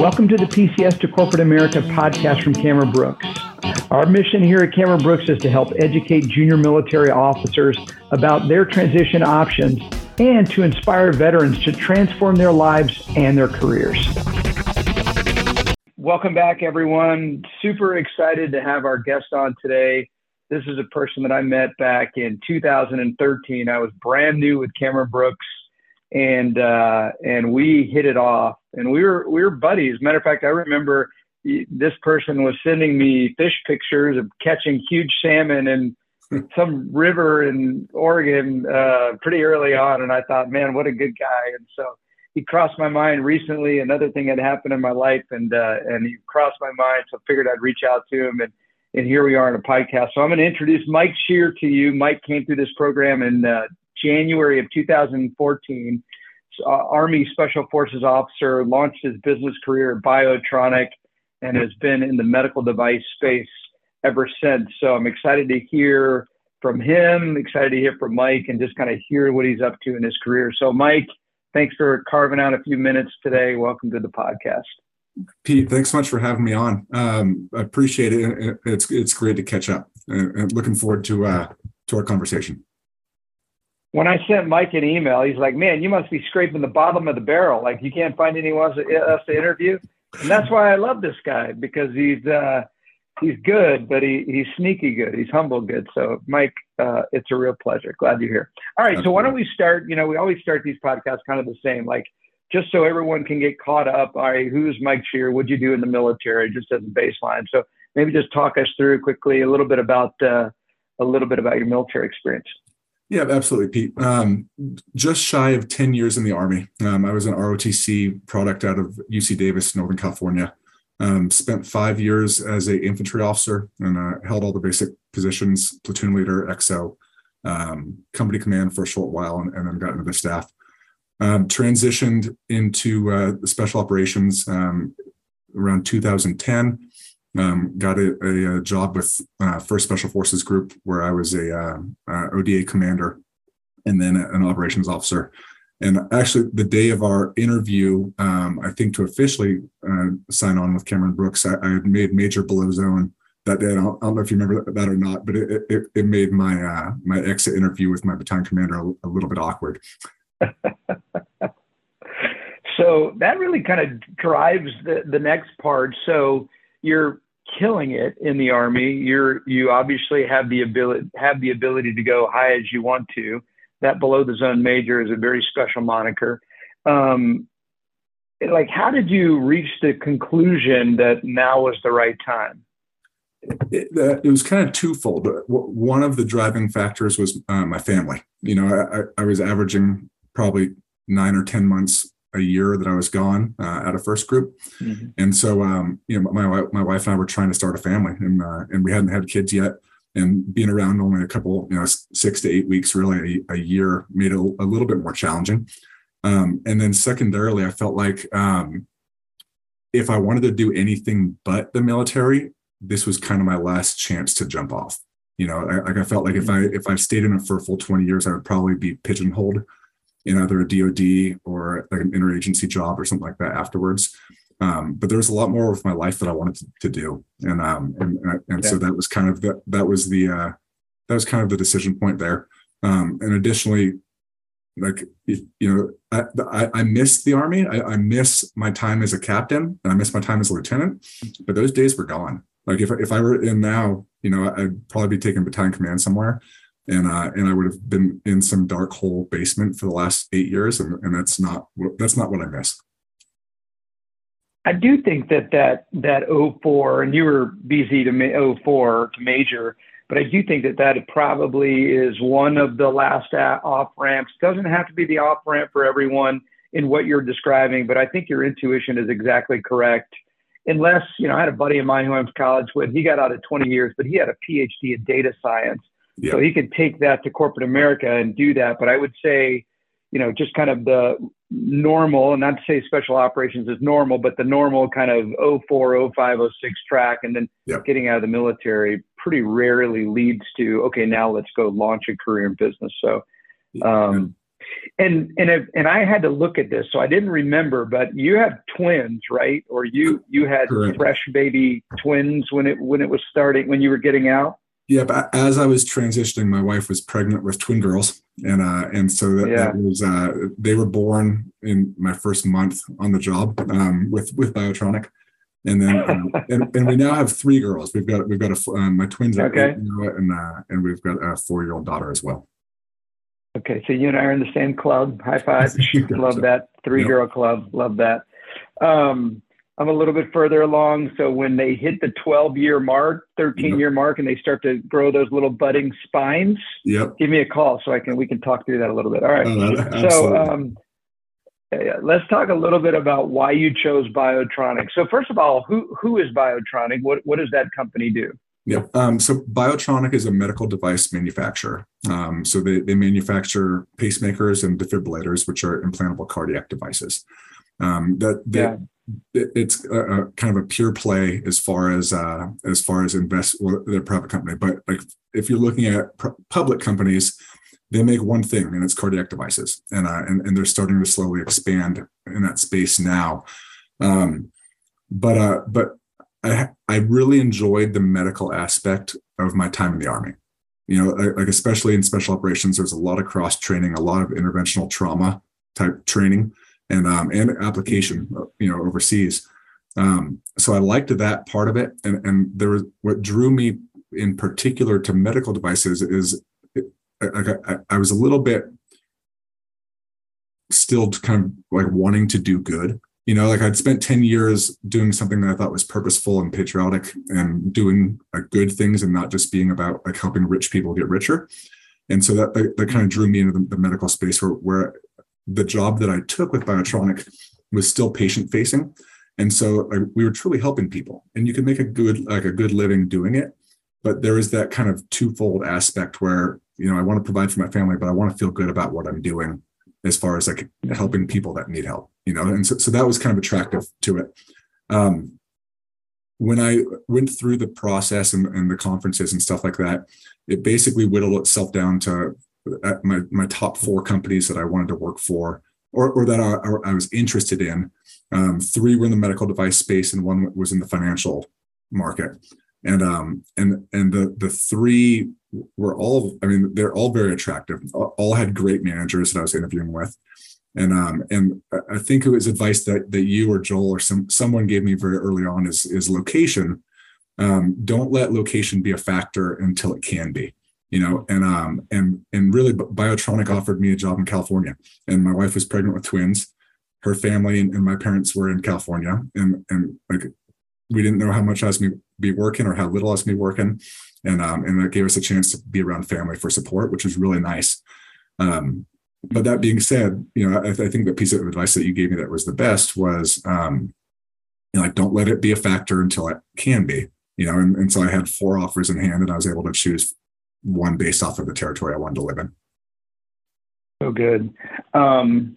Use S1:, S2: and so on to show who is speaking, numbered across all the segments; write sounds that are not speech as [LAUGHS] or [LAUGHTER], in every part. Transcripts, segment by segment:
S1: Welcome to the PCS to Corporate America podcast from Cameron Brooks. Our mission here at Cameron Brooks is to help educate junior military officers about their transition options and to inspire veterans to transform their lives and their careers. Welcome back, everyone. Super excited to have our guest on today. This is a person that I met back in 2013. I was brand new with Cameron Brooks and uh, and we hit it off, and we were we were buddies. Matter of fact, I remember this person was sending me fish pictures of catching huge salmon in [LAUGHS] some river in Oregon uh, pretty early on, and I thought, man, what a good guy. And so he crossed my mind recently. Another thing had happened in my life, and uh, and he crossed my mind, so I figured I'd reach out to him and. And here we are in a podcast. So I'm going to introduce Mike Shear to you. Mike came through this program in uh, January of 2014. Uh, Army Special Forces officer, launched his business career at Biotronik, and has been in the medical device space ever since. So I'm excited to hear from him, excited to hear from Mike, and just kind of hear what he's up to in his career. So, Mike, thanks for carving out a few minutes today. Welcome to the podcast.
S2: Pete, thanks so much for having me on. Um, I appreciate it. It's it's great to catch up. And looking forward to uh, to our conversation
S1: when I sent Mike an email, he's like, "Man, you must be scraping the bottom of the barrel. Like you can't find anyone else to interview." And that's why I love this guy because he's uh, he's good, but he he's sneaky good. He's humble good. So, Mike, uh, it's a real pleasure. Glad you're here. All right, so why don't we start? You know, we always start these podcasts kind of the same, like just so everyone can get caught up. All right, who's Mike Shear? What'd you do in the military? Just as a baseline. So maybe just talk us through quickly a little bit about uh, a little bit about your military experience.
S2: Yeah, absolutely, Pete. Um, just shy of 10 years in the Army. Um, I was an ROTC product out of UC Davis, Northern California. Um, spent five years as a infantry officer and uh, held all the basic positions, platoon leader, XO, um, company command for a short while, and, and then got into the staff. Um, transitioned into uh, special operations um, around 2010 um, got a, a, a, job with uh, First Special Forces Group, where I was a uh, uh, ODA commander and then an operations officer. And actually, the day of our interview, um, I think to officially uh, sign on with Cameron Brooks, I, I, had made major below zone that day. I don't, I don't, know if you remember that or not, but it, it, it made my uh, my exit interview with my battalion commander a, a little bit awkward. [LAUGHS]
S1: so that really kind of drives the, the next part. So you're killing it in the army. You're you obviously have the ability have the ability to go high as you want to. That below the zone major is a very special moniker. Um, like, how did you reach the conclusion that now was the right time?
S2: It, uh, it was kind of twofold. One of the driving factors was uh, my family. You know, I, I was averaging probably nine or ten months a year that I was gone uh, at a first group, mm-hmm. and so um, you know my my wife and I were trying to start a family, and uh, and we hadn't had kids yet, and being around only a couple you know six to eight weeks really a, a year made it a, a, little bit more challenging, um, and then secondarily I felt like um, if I wanted to do anything but the military, this was kind of my last chance to jump off. You know, I, like I felt like if mm-hmm. I if I stayed in it for a full twenty years, I would probably be pigeonholed in either a DoD or like an interagency job or something like that afterwards. Um, but there was a lot more with my life that I wanted to, to do, and um, and and yeah. so that was kind of the, that was the uh, that was kind of the decision point there. Um, and additionally, like you know, I, I, I miss the army. I, I miss my time as a captain, and I miss my time as a lieutenant. But those days were gone. Like if if I were in now, you know, I'd probably be taking battalion command somewhere and uh, and I would have been in some dark hole basement for the last eight years, and, and that's not that's not what I miss.
S1: I do think that that that 04, and you were BZ to 04 to major, but I do think that that probably is one of the last off ramps. Doesn't have to be the off ramp for everyone in what you're describing, but I think your intuition is exactly correct. Unless, you know, I had a buddy of mine who I went to college with. He got out at 20 years, but he had a PhD in data science yeah. So he could take that to corporate America and do that. But I would say, you know, just kind of the normal, and not to say special operations is normal, but the normal kind of 04, 05, 06 track, and then yeah. getting out of the military pretty rarely leads to, okay, now let's go launch a career in business. So, um, And and if, and I had to look at this, so I didn't remember. But you have twins, right? Or you you had Correct. fresh baby twins when it when it was starting when you were getting out.
S2: Yeah, but as I was transitioning, my wife was pregnant with twin girls, and uh, and so that, yeah. that was uh, they were born in my first month on the job um, with with Biotronik, and then um, [LAUGHS] and, and we now have three girls. We've got we've got a um, my twins are okay. and uh, and we've got a four year old daughter as well.
S1: Okay, so you and I are in the same club. High five! [LAUGHS] Love that three yep. girl club. Love that. Um, I'm a little bit further along. So when they hit the 12 year mark, 13 yep. year mark, and they start to grow those little budding spines,
S2: yep.
S1: give me a call so I can we can talk through that a little bit. All right. Uh, so um, let's talk a little bit about why you chose Biotronik. So first of all, who who is Biotronik? What what does that company do?
S2: Yeah. Um, so Biotronik is a medical device manufacturer. Um, so they, they manufacture pacemakers and defibrillators, which are implantable cardiac devices. Um, that they, yeah it's a, a, kind of a pure play as far as uh, as far as invest well, they're private company. But like if you're looking at pr- public companies they make one thing and it's cardiac devices. And, uh, and and they're starting to slowly expand in that space now. Um, but uh, but I, I really enjoyed the medical aspect of my time in the army. You know like especially in special operations there's a lot of cross training a lot of interventional trauma type training and um, and application, you know, overseas. Um, so I liked that part of it, and and there was what drew me in particular to medical devices is I, I, I was a little bit still kind of like wanting to do good. You know, like I'd spent 10 years doing something that I thought was purposeful and patriotic and doing good things and not just being about like helping rich people get richer. And so that, that, that kind of drew me into the, the medical space where, where the job that I took with Biotronik was still patient facing. And so we were truly helping people and you can make a good, like a good living doing it. But there is that kind of twofold aspect where, you know, I want to provide for my family, but I want to feel good about what I'm doing as far as like helping people that need help, you know? And so, so that was kind of attractive to it. Um, when I went through the process and, and the conferences and stuff like that, it basically whittled itself down to my my top four companies that I wanted to work for or, or that I, I was interested in. Um, three were in the medical device space, and one was in the financial market. And um, and and the the three were all, I mean, they're all very attractive. All had great managers that I was interviewing with. And um, and I think it was advice that that you or Joel or some someone gave me very early on is is location. Um, don't let location be a factor until it can be you know, and um and and really Biotronik offered me a job in California, and my wife was pregnant with twins. Her family and, and my parents were in California, and and like we didn't know how much I was me be working or how little I was me working, and um and that gave us a chance to be around family for support, which was really nice. Um, but that being said, you know, I, I think the piece of advice that you gave me that was the best was, um, you know, like don't let it be a factor until it can be you know and, and so i had four offers in hand and i was able to choose one based off of the territory I wanted to live in.
S1: So good. Um,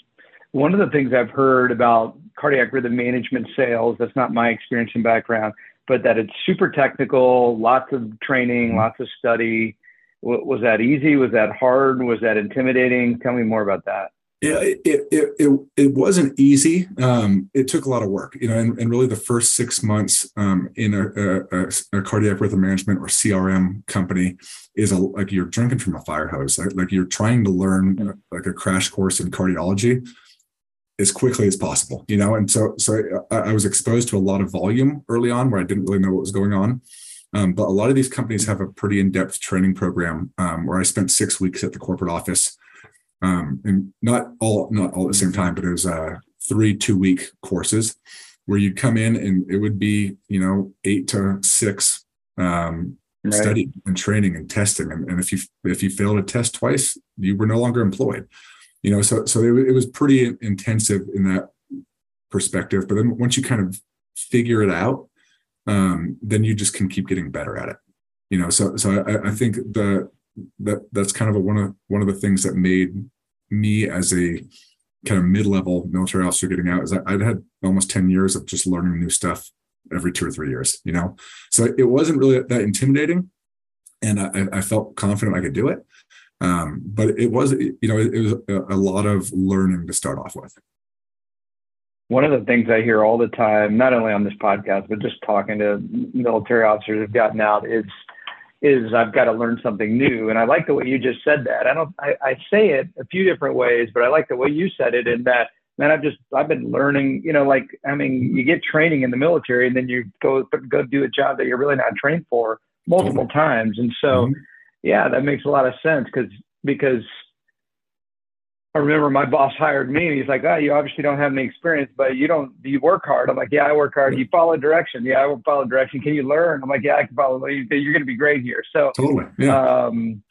S1: one of the things I've heard about cardiac rhythm management sales, that's not my experience and background, but that it's super technical, lots of training, mm-hmm. lots of study. Was that easy? Was that hard? Was that intimidating? Tell me more about that
S2: yeah, it, it, it, it wasn't easy. Um, it took a lot of work, you know, and, and really the first six months um, in a, a, a, cardiac rhythm management or CRM company is a, like you're drinking from a fire hose. Like, like you're trying to learn like a crash course in cardiology as quickly as possible, you know? And so, so I, I was exposed to a lot of volume early on where I didn't really know what was going on. Um, but a lot of these companies have a pretty in-depth training program um, where I spent six weeks at the corporate office um, and not all not all at the same time, but it was uh, three two week courses where you'd come in and it would be you know eight to six um, right. study and training and testing, and, and if you if you failed a test twice, you were no longer employed. You know, so so it, it was pretty intensive in that perspective. But then once you kind of figure it out, um, then you just can keep getting better at it. You know, so so I, I think the that that's kind of a, one of one of the things that made me as a kind of mid-level military officer getting out is I'd had almost 10 years of just learning new stuff every two or three years, you know? So it wasn't really that intimidating. And I, I felt confident I could do it. Um, but it was, you know, it, it was a, a lot of learning to start off with.
S1: One of the things I hear all the time, not only on this podcast, but just talking to military officers who've gotten out, is is I've got to learn something new. And I like the way you just said that. I don't I, I say it a few different ways, but I like the way you said it in that man, I've just I've been learning, you know, like I mean, you get training in the military and then you go go do a job that you're really not trained for multiple mm-hmm. times. And so mm-hmm. yeah, that makes a lot of sense because because I remember my boss hired me and he's like, Oh, you obviously don't have any experience, but you don't do you work hard? I'm like, Yeah, I work hard. You follow direction. Yeah, I will follow direction. Can you learn? I'm like, Yeah, I can follow you're gonna be great here. So
S2: totally. Yeah.
S1: Um,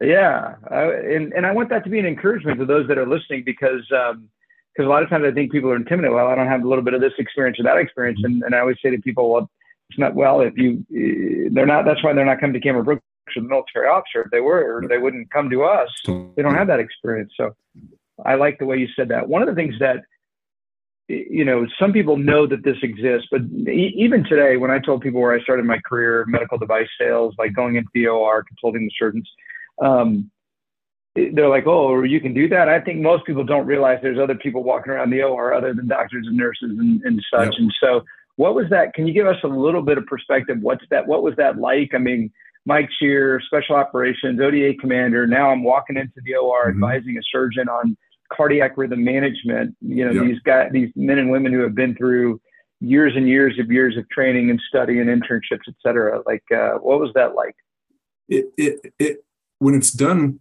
S1: yeah. I, and, and I want that to be an encouragement to those that are listening because um, because a lot of times I think people are intimidated. Well, I don't have a little bit of this experience or that experience, and, and I always say to people, well, it's not well if you they're not. That's why they're not coming to Cameron Brooks military officer. If they were, they wouldn't come to us. They don't have that experience. So I like the way you said that. One of the things that you know, some people know that this exists, but even today, when I told people where I started my career, medical device sales, like going into the OR, consulting the surgeons, um, they're like, oh, you can do that. I think most people don't realize there's other people walking around the OR other than doctors and nurses and, and such. Yep. And so, what was that? Can you give us a little bit of perspective? What's that? What was that like? I mean, Mike Shear, special operations, ODA commander. Now I'm walking into the OR mm-hmm. advising a surgeon on cardiac rhythm management. You know, yep. these guys, these men and women who have been through years and years of years of training and study and internships, et cetera. Like, uh, what was that like?
S2: It, it, it, when it's done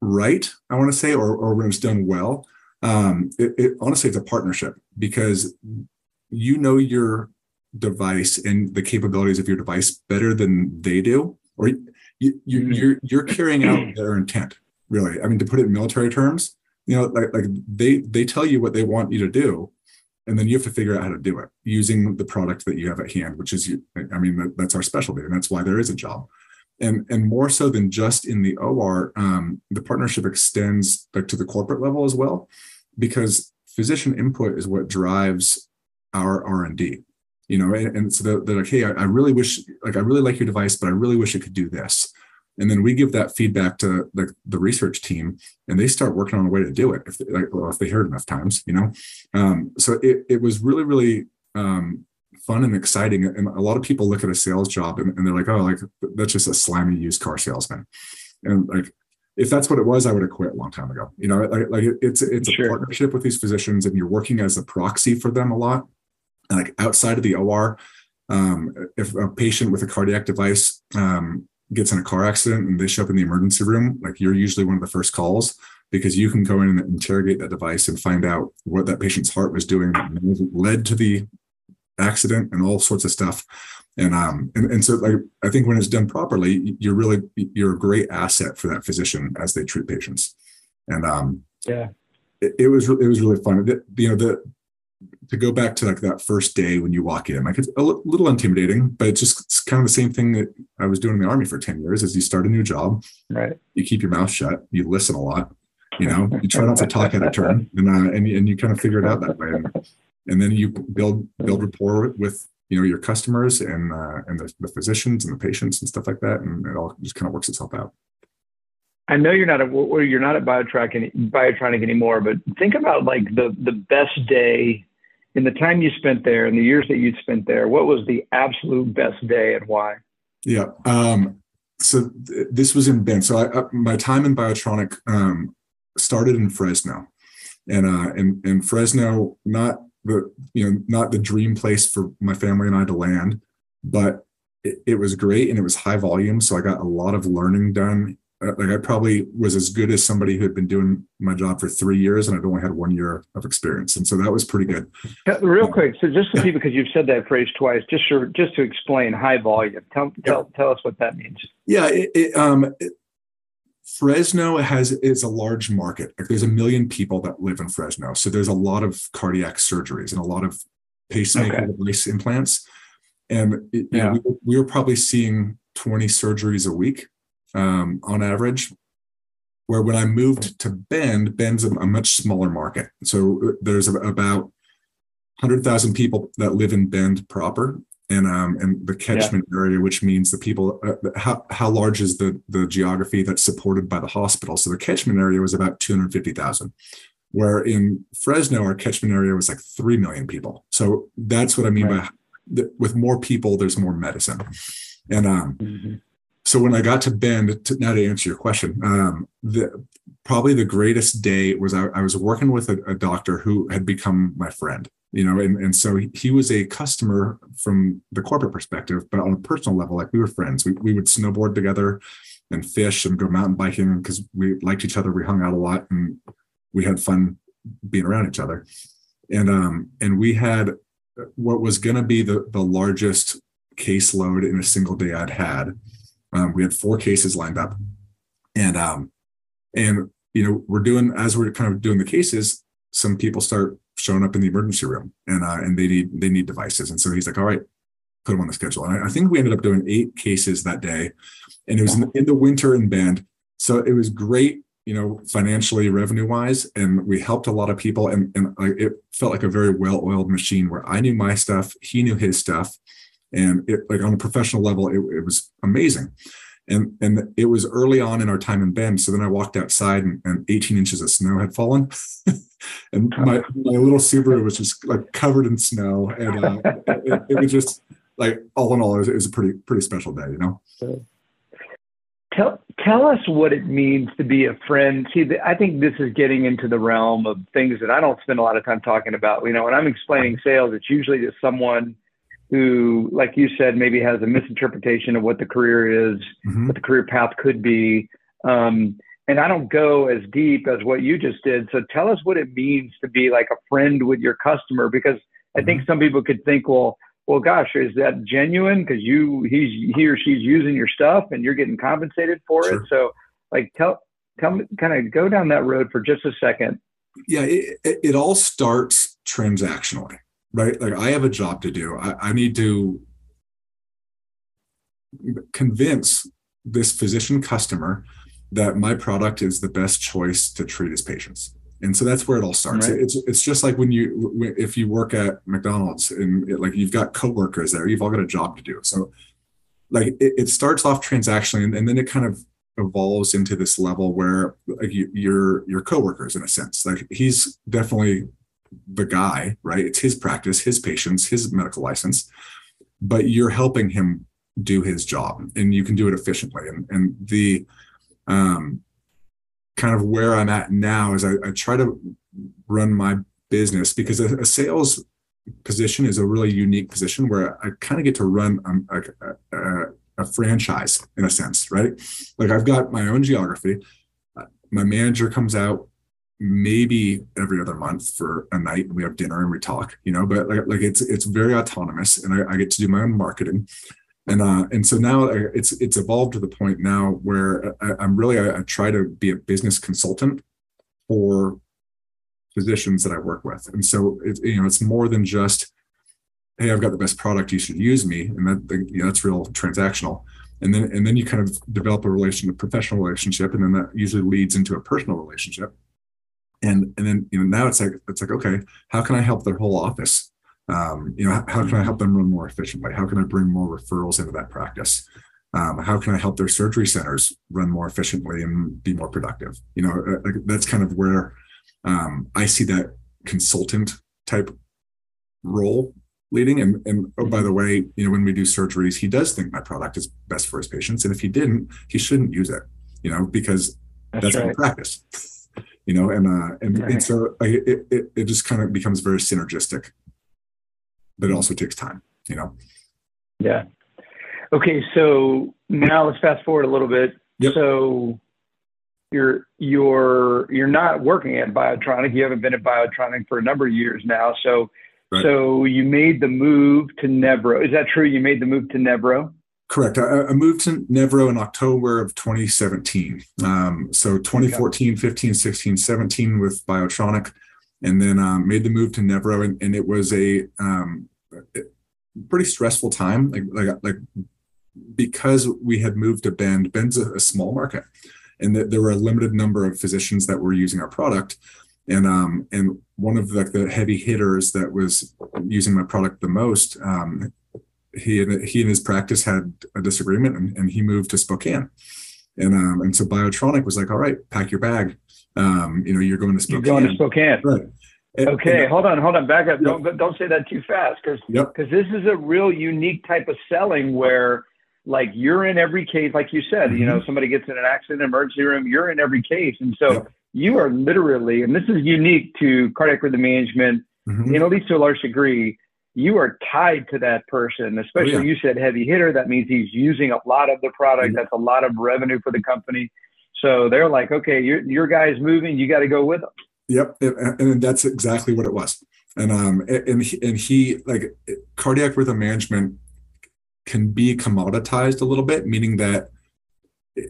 S2: right, I want to say, or, or when it's done well, um, it, it, honestly, it's a partnership because you know your device and the capabilities of your device better than they do, or you, you, mm-hmm. you're you're carrying out [CLEARS THROAT] their intent. Really, I mean, to put it in military terms, you know, like, like they they tell you what they want you to do, and then you have to figure out how to do it using the product that you have at hand, which is you. I mean, that's our specialty, and that's why there is a job and and more so than just in the OR, um, the partnership extends like to the corporate level as well, because physician input is what drives our R and D. You know, and, and so they're, they're like, hey, I, I, really wish, like, I really like your device, but I really wish it could do this. And then we give that feedback to the, the research team, and they start working on a way to do it if they, like, well, if they hear it enough times, you know. Um, so it it was really really um, fun and exciting. And a lot of people look at a sales job and, and they're like, oh, like that's just a slimy used car salesman. And like, if that's what it was, I would have quit a long time ago. You know, like, like it's it's sure. a partnership with these physicians, and you're working as a proxy for them a lot. Like outside of the OR, um, if a patient with a cardiac device um, gets in a car accident and they show up in the emergency room, like you're usually one of the first calls because you can go in and interrogate that device and find out what that patient's heart was doing that led to the accident and all sorts of stuff. And um and, and so like I think when it's done properly, you're really you're a great asset for that physician as they treat patients. And um
S1: yeah,
S2: it, it was it was really fun. It, you know the to go back to like that first day when you walk in, like it's a little intimidating, but it's just it's kind of the same thing that I was doing in the army for 10 years as you start a new job.
S1: Right.
S2: You keep your mouth shut, you listen a lot, you know, you try not to talk out of turn [LAUGHS] and, uh, and, and you kind of figure it out that way. And and then you build build rapport with you know your customers and uh, and the, the physicians and the patients and stuff like that, and it all just kind of works itself out.
S1: I know you're not at well, you're not at Biotrack any, Biotronik anymore, but think about like the the best day in the time you spent there and the years that you'd spent there. What was the absolute best day and why?
S2: Yeah. Um, so th- this was in Bend. So I, uh, my time in Biotronik um, started in Fresno, and uh, in, in Fresno, not the you know not the dream place for my family and I to land, but it, it was great and it was high volume, so I got a lot of learning done. Uh, like I probably was as good as somebody who had been doing my job for three years and I'd only had one year of experience, and so that was pretty good.
S1: Real quick, so just to see because you've said that phrase twice, just for, just to explain high volume, tell tell, tell us what that means.
S2: Yeah, it, it, um, it, Fresno has is a large market. Like there's a million people that live in Fresno, so there's a lot of cardiac surgeries and a lot of pacemaker okay. device implants. And it, yeah. know, we, we, were probably seeing 20 surgeries a week um, on average. Where when I moved to Bend, Bend's a, a much smaller market. So uh, there's about 100,000 people that live in Bend proper, and um, and the catchment yeah. area, which means the people uh, how how large is the the geography that's supported by the hospital. So the catchment area was about two hundred fifty thousand, where in Fresno our catchment area was like three million people. So that's what I mean right. by with more people, there's more medicine, and um. Mm-hmm. So when I got to Bend, to, now to answer your question, um, the, probably the greatest day was I, I was working with a, a doctor who had become my friend you know and, and so he was a customer from the corporate perspective but on a personal level like we were friends. We, we would snowboard together and fish and go mountain biking because we liked each other. We hung out a lot and we had fun being around each other. And um and we had what was going to be the the largest caseload in a single day i'd had um, we had four cases lined up. And um and you know we're doing as we're kind of doing the cases some people start showing up in the emergency room and uh, and they need they need devices. And so he's like, all right, put them on the schedule. And I, I think we ended up doing eight cases that day, and it was in the, in the winter in Bend, so it was great, you know, financially, revenue wise, and we helped a lot of people, and and it felt like a very well oiled machine where I knew my stuff, he knew his stuff, and it like on a professional level, it, it was amazing and and it was early on in our time in Bend. So then I walked outside and, and 18 inches of snow had fallen, [LAUGHS] and my my little Subaru was just like covered in snow, and uh, it, it, was just like all in all, it was, it was, a pretty pretty special day, you know.
S1: Tell tell us what it means to be a friend. See, I think this is getting into the realm of things that I don't spend a lot of time talking about. You know, when I'm explaining sales, it's usually to someone who, like you said, maybe has a misinterpretation of what the career is, mm-hmm. what the career path could be. Um, and I don't go as deep as what you just did. So tell us what it means to be like a friend with your customer, because I think mm-hmm. some people could think, well, well, gosh, is that genuine? Because you, he's he or she's using your stuff, and you're getting compensated for sure. it. So, like, tell, tell me, kind of go down that road for just a second.
S2: Yeah, it, it all starts transactionally right? Like I have a job to do. I, I need to convince this physician customer that my product is the best choice to treat his patients. And so that's where it all starts. Right. It's it's just like when you if you work at McDonald's and it, like you've got coworkers there, you've all got a job to do. So like it, it starts off transactionally and, and, then it kind of evolves into this level where like you, you're your coworkers in a sense. Like he's definitely the guy, right? It's his practice, his patients, his medical license, but you're helping him do his job and you can do it efficiently. And, and the um, kind of where I'm at now is I, I try to run my business because a, a, sales position is a really unique position where I kind of get to run a, a, a franchise in a sense, right? Like I've got my own geography. My manager comes out maybe every other month for a night we have dinner and we talk you know but like, like it's it's very autonomous and I, I get to do my own marketing. And uh and so now it's it's evolved to the point now where I, am really I, I, try to be a business consultant for physicians that I work with. And so it's you know it's more than just hey I've got the best product you should use me. And that you know, that's real transactional. And then and then you kind of develop a relation a professional relationship and then that usually leads into a personal relationship and and then you know now it's like it's like okay how can i help their whole office? Um, you know how can i help them run more efficiently? How can i bring more referrals into that practice? Um, how can i help their surgery centers run more efficiently and be more productive? You know uh, that's kind of where um, i see that consultant type role leading. And and oh by the way you know when we do surgeries he does think my product is best for his patients. And if he didn't he shouldn't use it you know because that's, that's right. practice you know, and uh, and, right. and so it, it it just kind of becomes very synergistic, but it also takes time, you know.
S1: Yeah. Okay, so now let's fast forward a little bit. Yep. So you're you're you're not working at Biotronik. You haven't been at Biotronik for a number of years now. So right. so you made the move to Nevro. Is that true? You made the move to Nevro?
S2: Correct. I, I, moved to Nevro in October of 2017. Um, so 2014, okay. 15, 16, 17 with Biotronik, and then um, made the move to Nevro, and, and it was a um, pretty stressful time. Like, like, like because we had moved to Bend. Bend's a, a small market, and that there were a limited number of physicians that were using our product. And um, and one of the, the heavy hitters that was using my product the most um, he and he and his practice had a disagreement, and, and he moved to Spokane. And um, and so Biotronik was like, all right, pack your bag. Um, you know, you're going to Spokane.
S1: You're going to Spokane.
S2: Right.
S1: And, okay, and, hold on, hold on, back up. Yep. Don't don't say that too fast, because because yep. this is a real unique type of selling where like you're in every case, like you said, mm-hmm. you know, somebody gets in an accident, emergency room, you're in every case, and so yep. you are literally, and this is unique to cardiac rhythm management, mm-hmm. and at least to a large degree, you are tied to that person, especially oh, yeah. you said heavy hitter. That means he's using a lot of the product. Mm-hmm. That's a lot of revenue for the company. So they're like, okay, your your guy's moving. You got to go with him.
S2: Yep, and, and that's exactly what it was. And um, and he, and he like cardiac rhythm management can be commoditized a little bit, meaning that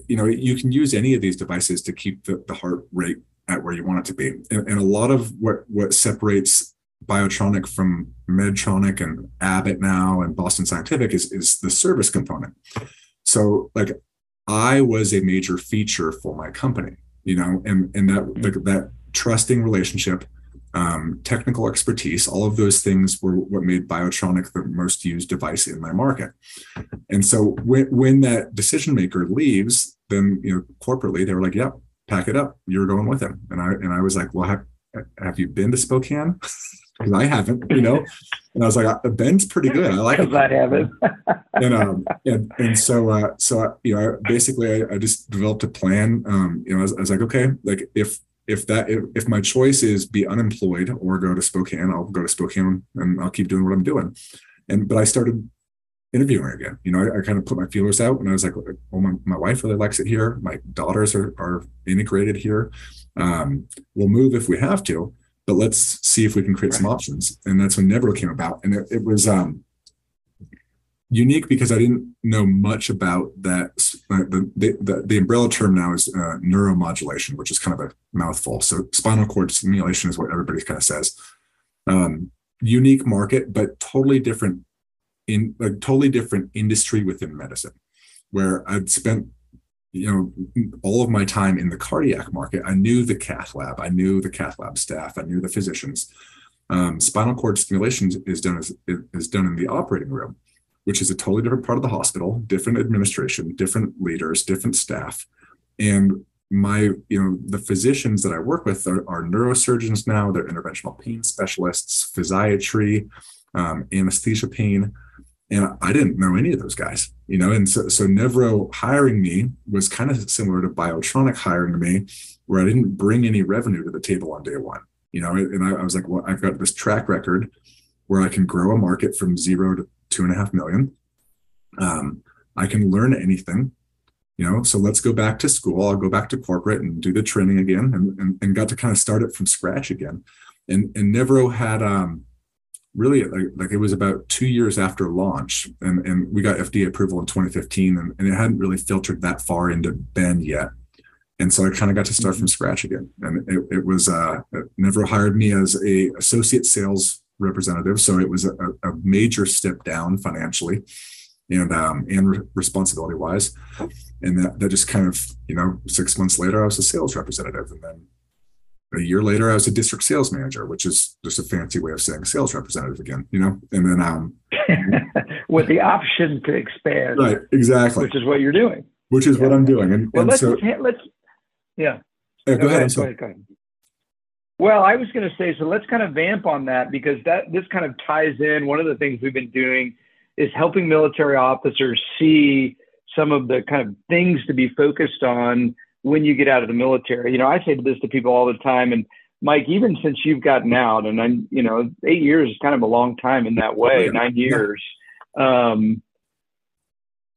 S2: you know you can use any of these devices to keep the, the heart rate at where you want it to be. And, and a lot of what what separates Biotronik from Medtronic and Abbott now and Boston Scientific is is the service component. So like I was a major feature for my company, you know, and and that like, that trusting relationship, um, technical expertise, all of those things were what made Biotronik the most used device in my market. And so when when that decision maker leaves, then you know corporately they were like, "Yep, pack it up. You're going with him." And I and I was like, "Well, have, have you been to Spokane?" [LAUGHS] because I haven't, you know. And I was like, uh, Bend's pretty good. I like [LAUGHS] it.
S1: I haven't. [LAUGHS]
S2: and um, and and so uh, so uh, you know, basically, I, I just developed a plan. Um, you know, I was, I was like, okay, like if if that if, if my choice is be unemployed or go to Spokane, I'll go to Spokane and I'll keep doing what I'm doing. And but I started interviewing again. You know, I, I, kind of put my feelers out and I was like, well, my, my wife really likes it here. My daughters are, are integrated here. Um, we'll move if we have to but let's see if we can create right. some options. And that's when Nevro came about. And it, it was um, unique because I didn't know much about that. Uh, the, the, the, umbrella term now is uh, neuromodulation, which is kind of a mouthful. So spinal cord stimulation is what everybody kind of says. Um, unique market, but totally different in a totally different industry within medicine, where I'd spent you know all of my time in the cardiac market i knew the cath lab i knew the cath lab staff i knew the physicians. Um, spinal cord stimulation is done as, is done in the operating room which is a totally different part of the hospital different administration different leaders different staff. And my you know the physicians that i work with are, are neurosurgeons now they're interventional pain specialists physiatry um, anesthesia pain and I didn't know any of those guys, you know. And so, so Nevro hiring me was kind of similar to Biotronik hiring me, where I didn't bring any revenue to the table on day one, you know. And I, I was like, well, I've got this track record where I can grow a market from zero to two and a half million. Um, I can learn anything, you know. So let's go back to school. I'll go back to corporate and do the training again, and and, and got to kind of start it from scratch again. And and Nevro had um really like, like it was about two years after launch and, and we got fda approval in 2015 and, and it hadn't really filtered that far into Bend yet. And so i kind of got to start from mm-hmm. scratch again and it, it was uh Nevro hired me as a associate sales representative so it was a, a major step down financially and um and re- responsibility wise and that, that just kind of you know six months later i was a sales representative and then a year later, I was a district sales manager, which is just a fancy way of saying sales representative again, you know? And then, um, [LAUGHS]
S1: with the option to expand.
S2: Right. Exactly.
S1: Which is what you're doing.
S2: Which is yeah. what I'm doing. And,
S1: well,
S2: and
S1: let's,
S2: so,
S1: let's, yeah.
S2: yeah go, go, ahead, go, ahead,
S1: go ahead. Well, I was going to say, so let's kind of vamp on that because that this kind of ties in. One of the things we've been doing is helping military officers see some of the kind of things to be focused on when you get out of the military. You know, I say this to people all the time, and Mike, even since you've gotten out, and I'm, you know, eight years is kind of a long time in that way, yeah. nine years. Um,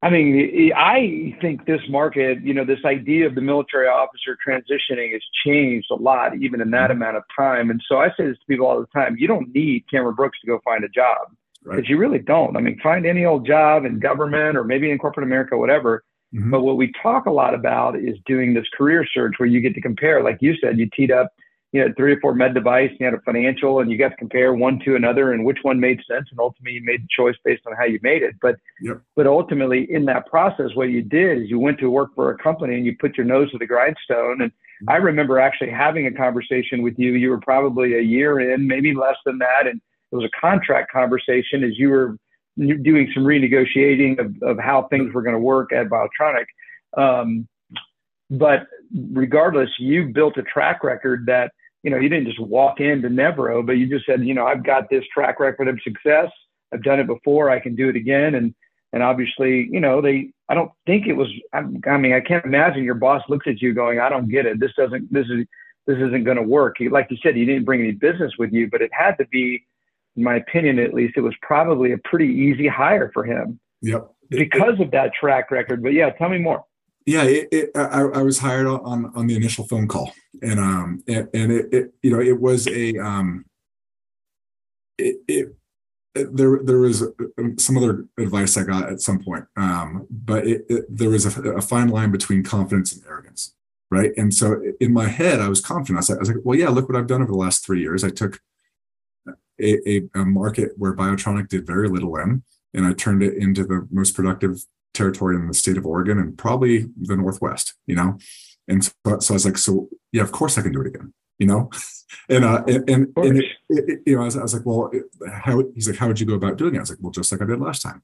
S1: I mean, I think this market, you know, this idea of the military officer transitioning has changed a lot, even in that mm-hmm. amount of time. And so I say this to people all the time: you don't need Cameron Brooks to go find a job because right. you really don't. I mean, find any old job in government or maybe in corporate America, whatever. Mm-hmm. But what we talk a lot about is doing this career search where you get to compare, like you said, you teed up, you had three or four med device, you had a financial, and you got to compare one to another and which one made sense. And ultimately, you made the choice based on how you made it. But yep. but ultimately, in that process, what you did is you went to work for a company and you put your nose to the grindstone. And mm-hmm. I remember actually having a conversation with you. You were probably a year in, maybe less than that, and it was a contract conversation as you were doing some renegotiating of, of how things were going to work at Biotronik. Um, but regardless, you built a track record that, you know, you didn't just walk into Nevro, but you just said, you know, I've got this track record of success. I've done it before. I can do it again. And, and obviously, you know, they, I don't think it was, I, I mean, I can't imagine your boss looks at you going, I don't get it. This doesn't, this is, this isn't going to work. Like you said, you didn't bring any business with you, but it had to be, in my opinion, at least, it was probably a pretty easy hire for him.
S2: Yep.
S1: Because of that track record. But yeah, tell me more.
S2: Yeah, it, it, I, I, was hired on on the initial phone call, and um, and, and it, it, you know, it was a um, it, it there there was some other advice I got at some point, um, but it, it, there was a, a, fine line between confidence and arrogance, right? And so in my head, I was confident. I was, like, I was like, well, yeah, look what I've done over the last three years. I took a, a, a market where Biotronik did very little in, and I turned it into the most productive territory in the state of Oregon and probably the Northwest, you know? And so, so I was like, so yeah, of course I can do it again, you know? [LAUGHS] and, uh, and, and, and it, it, you know, I was, I was like, well, how, he's like, how would you go about doing it? I was like, well, just like I did last time,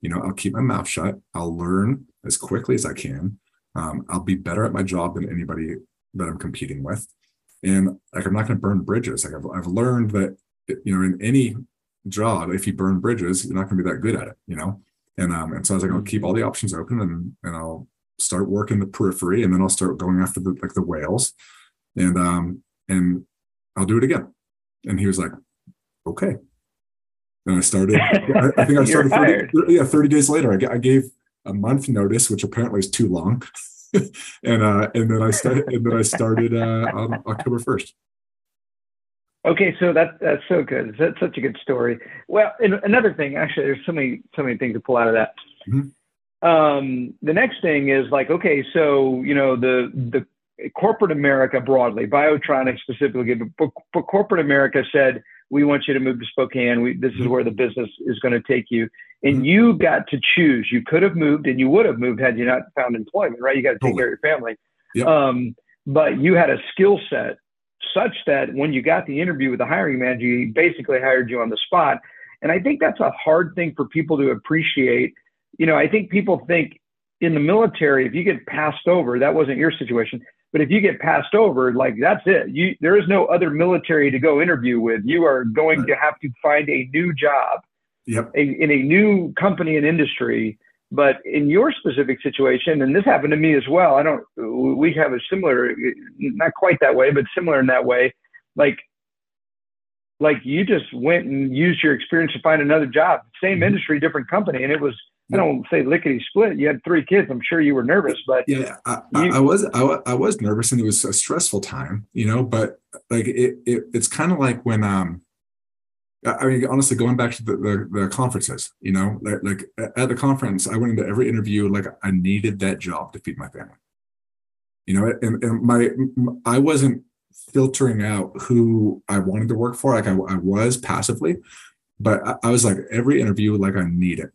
S2: you know, I'll keep my mouth shut. I'll learn as quickly as I can. Um, I'll be better at my job than anybody that I'm competing with. And like, I'm not going to burn bridges. Like I've, I've learned that, you know, in any job, if you burn bridges, you're not going to be that good at it, you know? And um, and so I was like, I'll keep all the options open and and I'll start working the periphery and then I'll start going after the like the whales. And um and I'll do it again. And he was like, okay. And I started, I, think I [LAUGHS] started 30, yeah, 30 days later. I, I gave a month notice, which apparently is too long. [LAUGHS] and uh and then I started and then I started uh on October 1st.
S1: Okay, so that that's so good. That's such a good story. Well, another thing, actually, there's so many so many things to pull out of that. Mm-hmm. Um, the next thing is like, okay, so you know the the corporate America broadly, Biotroniks specifically, but, but corporate America said we want you to move to Spokane. We, this is mm-hmm. where the business is going to take you, and mm-hmm. you got to choose. You could have moved, and you would have moved had you not found employment, right? You got to take totally. care of your family. Yep. Um, but you had a skill set such that when you got the interview with the hiring manager, he basically hired you on the spot. And I think that's a hard thing for people to appreciate. You know, I think people think in the military, if you get passed over, that wasn't your situation, but if you get passed over, like that's it. You there is no other military to go interview with. You are going right. to have to find a new job
S2: yep.
S1: a, in a new company and industry but in your specific situation, and this happened to me as well, I don't, we have a similar, not quite that way, but similar in that way. Like, like you just went and used your experience to find another job, same mm-hmm. industry, different company. And it was, I don't say lickety split. You had three kids. I'm sure you were nervous, but
S2: yeah, I, you, I was, I, I, was nervous and it was a stressful time, you know, but like it, it it's kind of like when, um, I mean, honestly, going back to the, the, the, conferences, you know, like, like at the conference, I went into every interview like I needed that job to feed my family. You know, and, and my I wasn't filtering out who I wanted to work for, like I, I was passively, but I, I, was like every interview, like I need it.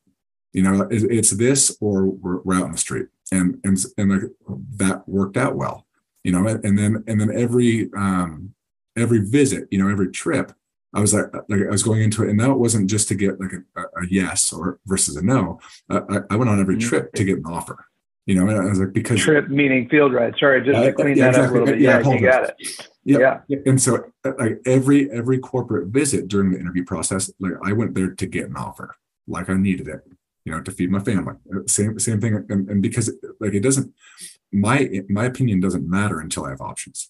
S2: You know, it, it's this or we're, we're, out in the street, and and and like that worked out well. You know, and, and then and then every um every visit, you know, every trip I was like, like I was going into it, and that wasn't just to get like a, a yes or versus a no. I, I, went on every mm-hmm. trip to get an offer. You know, and I was like, because
S1: trip meaning field ride. Sorry, just to clean yeah, that exactly. up a little bit. Yeah, yeah you got it.
S2: Yeah. yeah. And so, like every every corporate visit during the interview process, like I went there to get an offer, like I needed it, you know, to feed my family. Same same thing, and, and because like it doesn't, my my opinion doesn't matter until I have options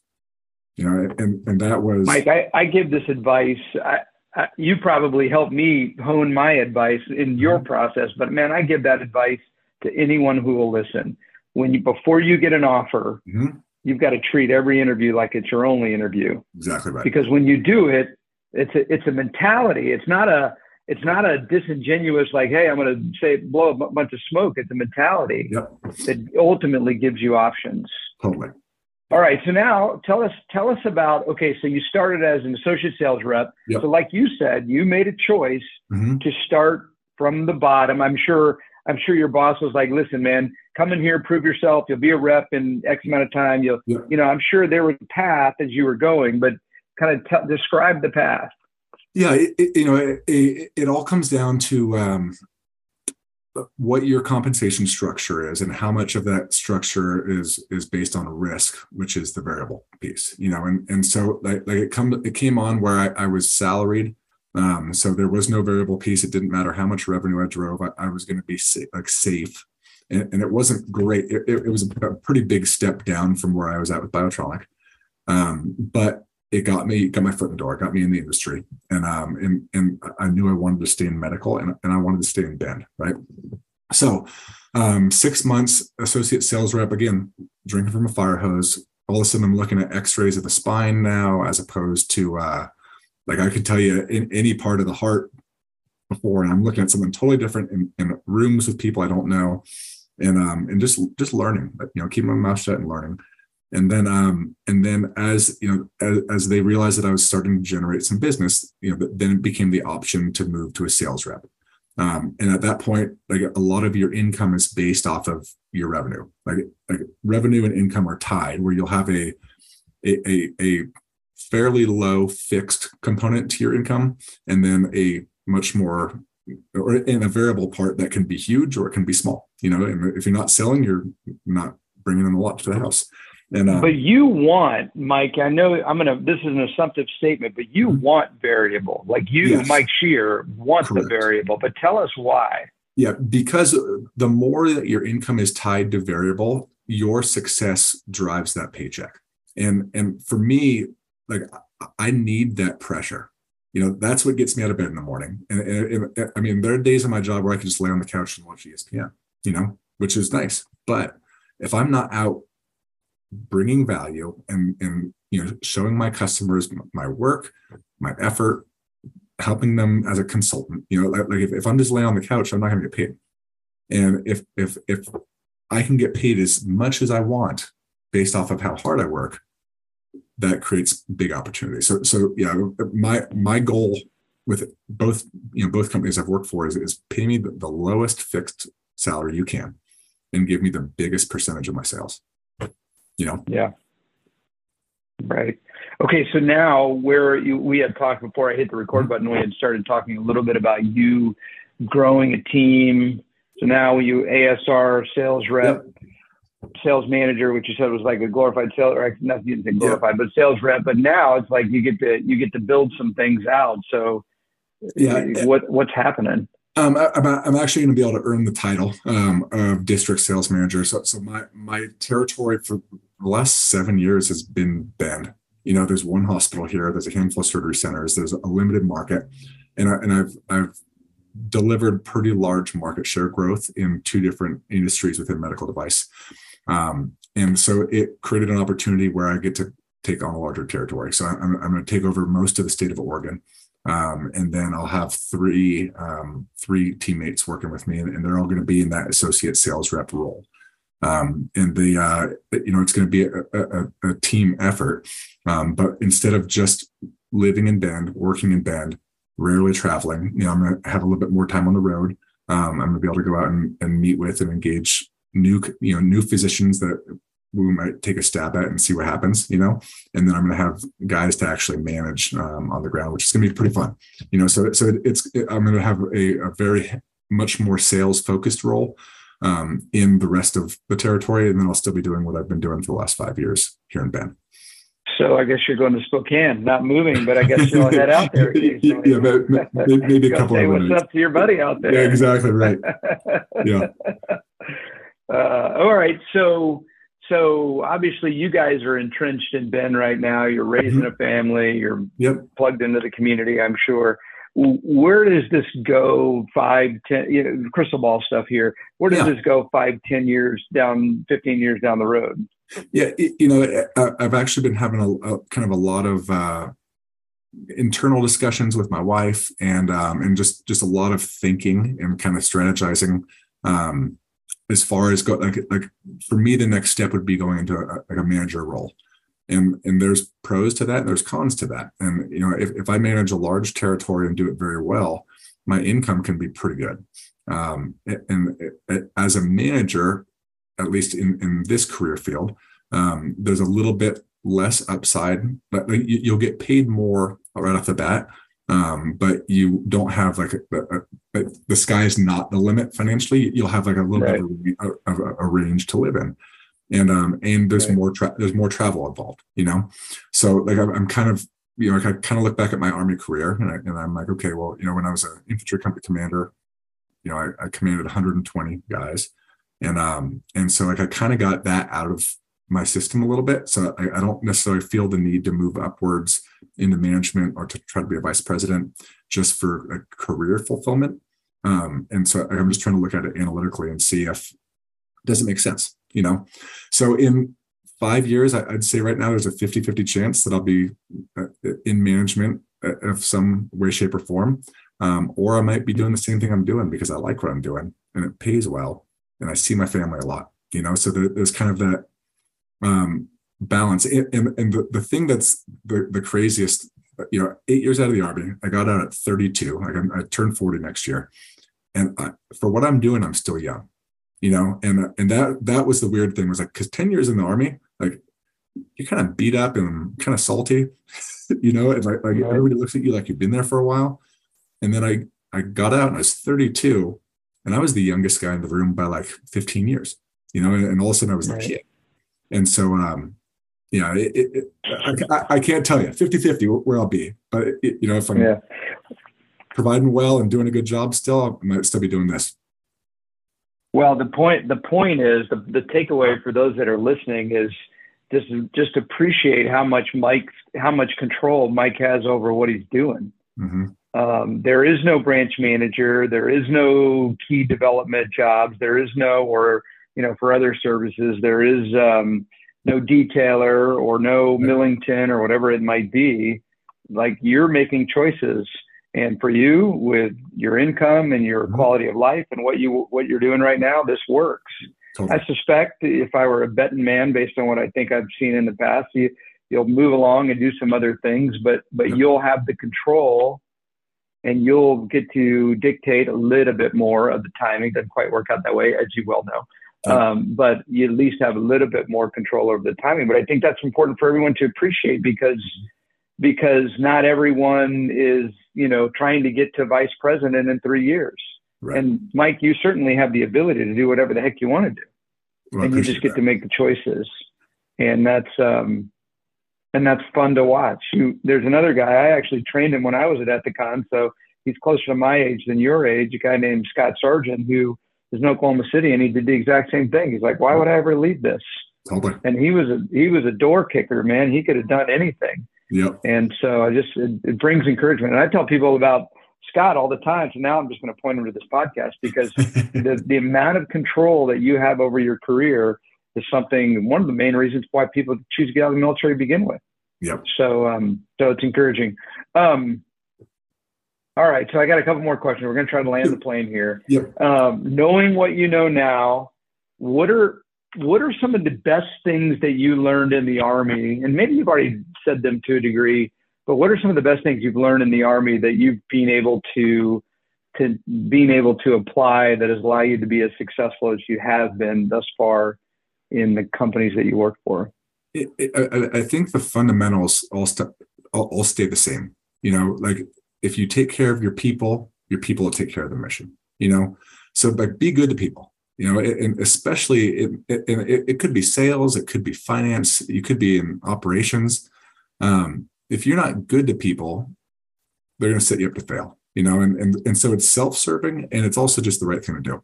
S2: you know, and, and that was
S1: Mike. I, I give this advice. I, I, you probably helped me hone my advice in your mm-hmm. process, but man, I give that advice to anyone who will listen. When you before you get an offer, mm-hmm. you've got to treat every interview like it's your only interview.
S2: Exactly right.
S1: Because when you do it, it's a it's a mentality. It's not a it's not a disingenuous like, hey, I'm going to say blow a bunch of smoke. It's a mentality
S2: yep.
S1: that ultimately gives you options.
S2: Totally.
S1: All right. So now tell us tell us about okay. So you started as an associate sales rep. Yep. So like you said, you made a choice mm-hmm. to start from the bottom. I'm sure I'm sure your boss was like, listen, man, come in here, prove yourself. You'll be a rep in X amount of time. You'll yep. you know I'm sure there was a path as you were going, but kind of t- describe the path.
S2: Yeah, it, it, you know, it, it, it, all comes down to um, what your compensation structure is and how much of that structure is is based on risk which is the variable piece you know and and so like, like it come it came on where I, I was salaried. Um, so there was no variable piece. It didn't matter how much revenue i drove. I, I was going to be sa- like safe. And, and, it wasn't great. It, it, was a pretty big step down from where i was at with Biotronik. Um, but it got me got my foot in the door, got me in the industry, and um and and I knew I wanted to stay in medical, and and I wanted to stay in Bend, right? So, um, six months associate sales rep again, drinking from a fire hose. All of a sudden, I'm looking at X-rays of the spine now, as opposed to uh, like I could tell you in any part of the heart before, and I'm looking at something totally different in, in rooms with people I don't know, and um and just just learning, you know, keeping my mouth shut and learning and then um and then as you know as, as, they realized that i was starting to generate some business you know then it became the option to move to a sales rep. Um, and at that point like a lot of your income is based off of your revenue. Like, like revenue and income are tied where you'll have a a, a, a fairly low fixed component to your income and then a much more or in a variable part that can be huge or it can be small. You know and if you're not selling you're not bringing in a lot to the house
S1: and, uh, but you want, Mike, I know I'm going to, this is an assumptive statement, but you mm-hmm. want variable. Like you, yes. Mike Shear, want Correct. the variable, but tell us why.
S2: Yeah, because the more that your income is tied to variable, your success drives that paycheck. And and for me, like I need that pressure. You know, that's what gets me out of bed in the morning. And, and, and I mean, there are days in my job where I can just lay on the couch and watch ESPN. You know, which is nice. But if I'm not out bringing value and and you know showing my customers my work my effort helping them as a consultant. You know like, like if, if i'm just laying on the couch i'm not going to get paid. And if if if i can get paid as much as i want based off of how hard i work that creates big opportunities so so yeah my my goal with both you know both companies i've worked for is, is pay me the, the lowest fixed salary you can and give me the biggest percentage of my sales you know?
S1: Yeah. Right. Okay so now where you we had talked before i hit the record mm-hmm. button we had started talking a little bit about you growing a team. So now you asr sales rep yep. sales manager which you said was like a glorified sales or not you didn't say glorified yep. but sales rep. But now it's like you get to you get to build some things out. So yeah. what what's happening
S2: um, I, am actually going to be able to earn the title um, of district sales manager. So, so my my territory for the last seven years has been Bend. You know, there's one hospital here. There's a handful of surgery centers. There's a limited market, and I, and I've I've delivered pretty large market share growth in two different industries within medical device. Um, and so it created an opportunity where I get to take on a larger territory. So I'm, I'm going to take over most of the state of Oregon. Um, and then I'll have three um, three teammates working with me, and, and they're all going to be in that associate sales rep role. Um, and the uh, you know it's going to be a, a, a team effort, um, but instead of just living in Bend, working in Bend, rarely traveling, you know, I'm going to have a little bit more time on the road. Um, I'm going to be able to go out and, and meet with and engage new you know new physicians that we might take a stab at and see what happens, you know. And then I'm going to have guys to actually manage um, on the ground, which is going to be pretty fun, you know. So so it's it, I'm going to have a, a, very much more sales focused role um, in the rest of the territory, and then I'll still be doing what I've been doing for the last five years here in Bend.
S1: So I guess you're going to Spokane, not moving, but I guess you'll head out there. [LAUGHS]
S2: yeah, maybe, maybe a couple
S1: say
S2: of
S1: what's minutes. up to your buddy out there.
S2: Yeah, exactly right. [LAUGHS] Yeah.
S1: Uh, all right, so so obviously you guys are entrenched in Bend right now. You're raising mm-hmm. a family. You're
S2: yep.
S1: plugged into the community. I'm sure. Where does this go? Five, ten, you know, crystal ball stuff here. Where does yeah. this go? Five, ten years down, fifteen years down the road.
S2: Yeah, you know, I've actually been having a, a kind of a lot of uh, internal discussions with my wife, and um, and just just a lot of thinking and kind of strategizing. Um, as far as go like like for me the next step would be going into a, like a manager role. And and there's pros to that and there's cons to that. And you know if, if i manage a large territory and do it very well my income can be pretty good. Um, and, as a manager at least in in this career field um, there's a little bit less upside but you'll get paid more right off the bat um, but you don't have like a, a, a, the sky is not the limit financially. You'll have like a little right. bit of a, range to live in, and um, and there's right. more tra- there's more travel involved, you know. So like I'm, I'm kind of you know I kind of look back at my army career, and, I, and I'm like, okay, well, you know, when I was an infantry company commander, you know, I, I commanded 120 guys, and um, and so like I kind of got that out of my system a little bit. So I, I, don't necessarily feel the need to move upwards into management or to try to be a vice president just for a career fulfillment. Um, and so I'm just trying to look at it analytically and see if does it make sense, you know? So in five years, I'd say right now there's a 50 50 chance that I'll be uh, in management of some way, shape, or form. Um, or I might be doing the same thing I'm doing because I like what I'm doing and it pays well and I see my family a lot, you know? So there's kind of that um, balance. And, and, and the, the thing that's the, the craziest, you know, eight years out of the army, I got out at 32. I, I turned 40 next year. And I, for what I'm doing, I'm still young, you know, and, and that, that was the weird thing was like, cause 10 years in the army, like you're kind of beat up and kind of salty, [LAUGHS] you know, and like, like right. everybody looks at you like you've been there for a while. And then I, I got out and I was 32 and I was the youngest guy in the room by like 15 years, you know, and, and all of a sudden I was right. a kid. And so, um, yeah, it, it, I, I, can't tell you 50 50 where I'll be, but it, you know, if I'm yeah. providing well and doing a good job still, I might still be doing this.
S1: Well, the point, the point is the, the takeaway for those that are listening is just, just appreciate how much Mike, how much control Mike has over what he's doing. Mm-hmm. Um, there is no branch manager. There is no key development jobs. There is no, or you know, for other services, there is um, no detailer or no Millington or whatever it might be. Like you're making choices, and for you, with your income and your mm-hmm. quality of life and what you what you're doing right now, this works. Totally. I suspect if I were a betting man, based on what I think I've seen in the past, you, you'll move along and do some other things, but but you'll have the control and you'll get to dictate a little bit more of the timing. Doesn't quite work out that way, as you well know. Um, but you at least have a little bit more control over the timing. But I think that's important for everyone to appreciate because because not everyone is you know trying to get to vice president in three years. Right. And Mike, you certainly have the ability to do whatever the heck you want to do, well, and you just get that. to make the choices. And that's um, and that's fun to watch. You, there's another guy I actually trained him when I was at Ethicon, so he's closer to my age than your age. A guy named Scott Sargent who is in Oklahoma City, and he did the exact same thing. He's like, "Why would I ever leave this?" Totally. And he was a he was a door kicker, man. He could have done anything.
S2: Yep.
S1: And so I just it, it brings encouragement, and I tell people about Scott all the time. So now I'm just going to point him to this podcast because [LAUGHS] the the amount of control that you have over your career is something one of the main reasons why people choose to get out of the military to begin with.
S2: Yep.
S1: So um so it's encouraging. Um all right, so I got a couple more questions. We're going to try to land the plane here.
S2: Yep.
S1: Um, knowing what you know now, what are what are some of the best things that you learned in the army? And maybe you've already said them to a degree, but what are some of the best things you've learned in the army that you've been able to to being able to apply that has allowed you to be as successful as you have been thus far in the companies that you work for?
S2: It, it, I, I, think the fundamentals all, st- all, all stay the same. You know, like if you take care of your people, your people will take care of the mission. You know, so like be good to people. You know, and especially it, it, it, could be sales, it could be finance, you could be in operations. Um, if you're not good to people, they're going to set you up to fail. You know, and and and so it's self-serving, and it's also just the right thing to do.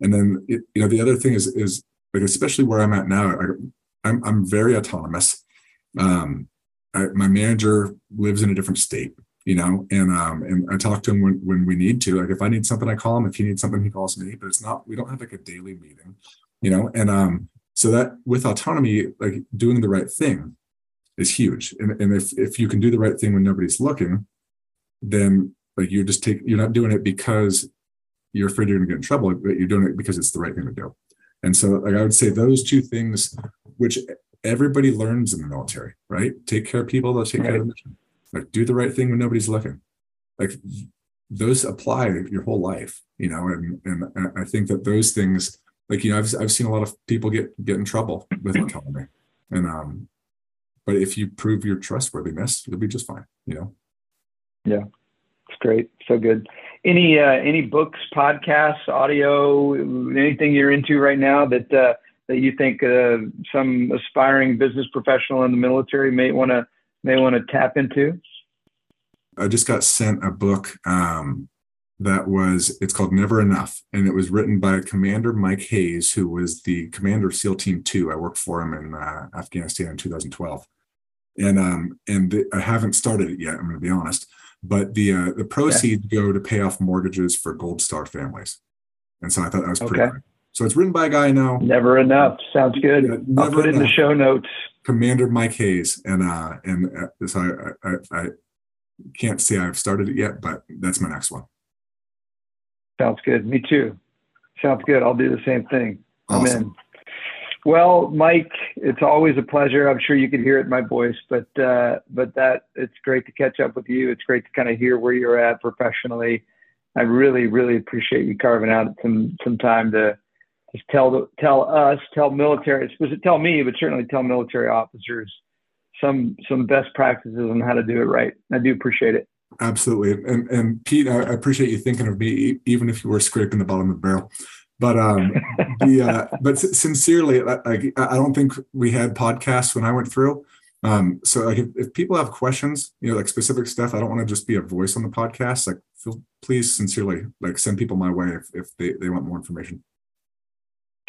S2: And then it, you know the other thing is is like especially where I'm at now, I, I'm I'm very autonomous. Um, I, my manager lives in a different state you know, and um, and I talk to him when, when we need to. Like if I need something, I call him. If he needs something, he calls me. But it's not we don't have like a daily meeting, you know. And um, so that with autonomy, like doing the right thing is huge. And and if if you can do the right thing when nobody's looking, then like you're just take you're not doing it because you're afraid you're gonna get in trouble, but you're doing it because it's the right thing to do. And so like I would say those two things, which everybody learns in the military, right? Take care of people, they'll take right. care of the mission like do the right thing when nobody's looking like those apply your whole life you know and and i think that those things like you know i've, I've seen a lot of people get get in trouble with autonomy and um but if you prove your trustworthiness you'll be just fine you know
S1: yeah It's great. So good. Any uh, any books, podcasts, audio, anything you're into right now that uh, that you think uh, some aspiring business professional in the military may want to may want to tap into?
S2: I just got sent a book um, that was it's called Never Enough, and it was written by Commander Mike Hayes, who was the commander of SEAL Team Two. I worked for him in uh, Afghanistan in 2012, and um, and the, I haven't started it yet. I'm going to be honest, but the uh, the proceeds go to pay off mortgages for Gold Star families, and so I thought that was pretty. Okay. So it's written by a guy I know.
S1: Never enough. Sounds good. Yeah, I'll put it in the show notes.
S2: Commander Mike Hayes, and uh, and uh, so I, I, I can't say I've started it yet, but that's my next one.
S1: Sounds good. Me too. Sounds good. I'll do the same thing. Awesome. I'm in. Well, Mike, it's always a pleasure. I'm sure you can hear it in my voice, but uh, but that it's great to catch up with you. It's great to kind of hear where you're at professionally. I really, really appreciate you carving out some some time to just tell tell us, tell military, was it tell me, but certainly tell military officers some some best practices on how to do it right. I do appreciate it.
S2: Absolutely, and and Pete, I appreciate you thinking of me, even if you were scraping the bottom of the barrel. But um, [LAUGHS] the uh, but sincerely, like I don't think we had podcasts when I went through. Um, so like if, if people have questions, you know, like specific stuff, I don't want to just be a voice on the podcast. Like, feel, please sincerely like send people my way if, if they, they want more information.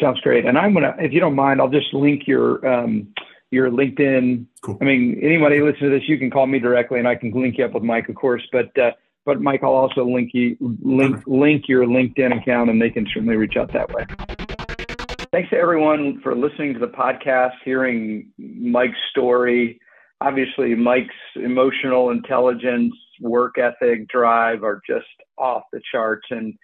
S1: Sounds great. And I'm gonna, if you don't mind, I'll just link your um, your LinkedIn. Cool. I mean, anybody listen to this, you can call me directly, and I can link you up with Mike, of course. But uh, but Mike, I'll also link you link link your LinkedIn account, and they can certainly reach out that way. Thanks to everyone for listening to the podcast, hearing Mike's story. Obviously, Mike's emotional intelligence, work ethic, drive are just off the charts, and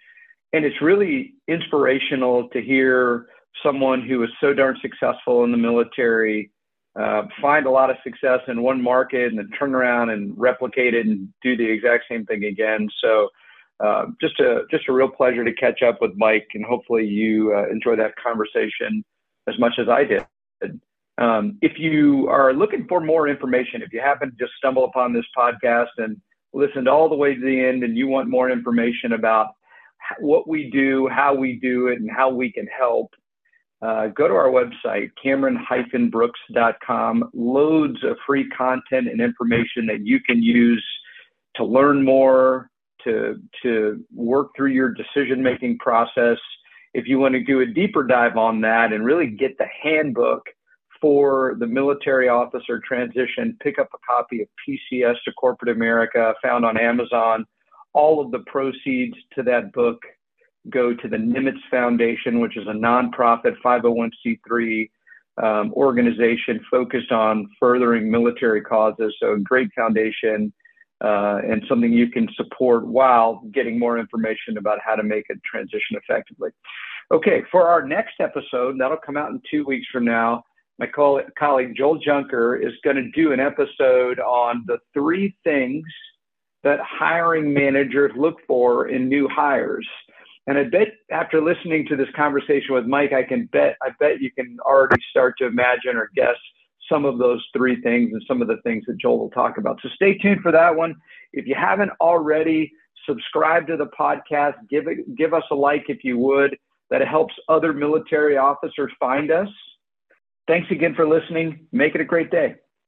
S1: and it's really inspirational to hear someone who is so darn successful in the military uh, find a lot of success in one market and then turn around and replicate it and do the exact same thing again. So uh, just a just a real pleasure to catch up with Mike, and hopefully you uh, enjoy that conversation as much as I did. Um, if you are looking for more information, if you happen to just stumble upon this podcast and listened all the way to the end, and you want more information about what we do, how we do it, and how we can help, uh, go to our website, cameron-brooks.com. Loads of free content and information that you can use to learn more, to, to work through your decision making process. If you want to do a deeper dive on that and really get the handbook for the military officer transition, pick up a copy of PCS to Corporate America found on Amazon. All of the proceeds to that book go to the Nimitz Foundation, which is a nonprofit 501c3 um, organization focused on furthering military causes. So, a great foundation uh, and something you can support while getting more information about how to make a transition effectively. Okay, for our next episode, that'll come out in two weeks from now. My colleague Joel Junker is going to do an episode on the three things that hiring managers look for in new hires. And I bet after listening to this conversation with Mike, I can bet I bet you can already start to imagine or guess some of those three things and some of the things that Joel will talk about. So stay tuned for that one. If you haven't already, subscribe to the podcast. Give it give us a like if you would. That helps other military officers find us. Thanks again for listening. Make it a great day.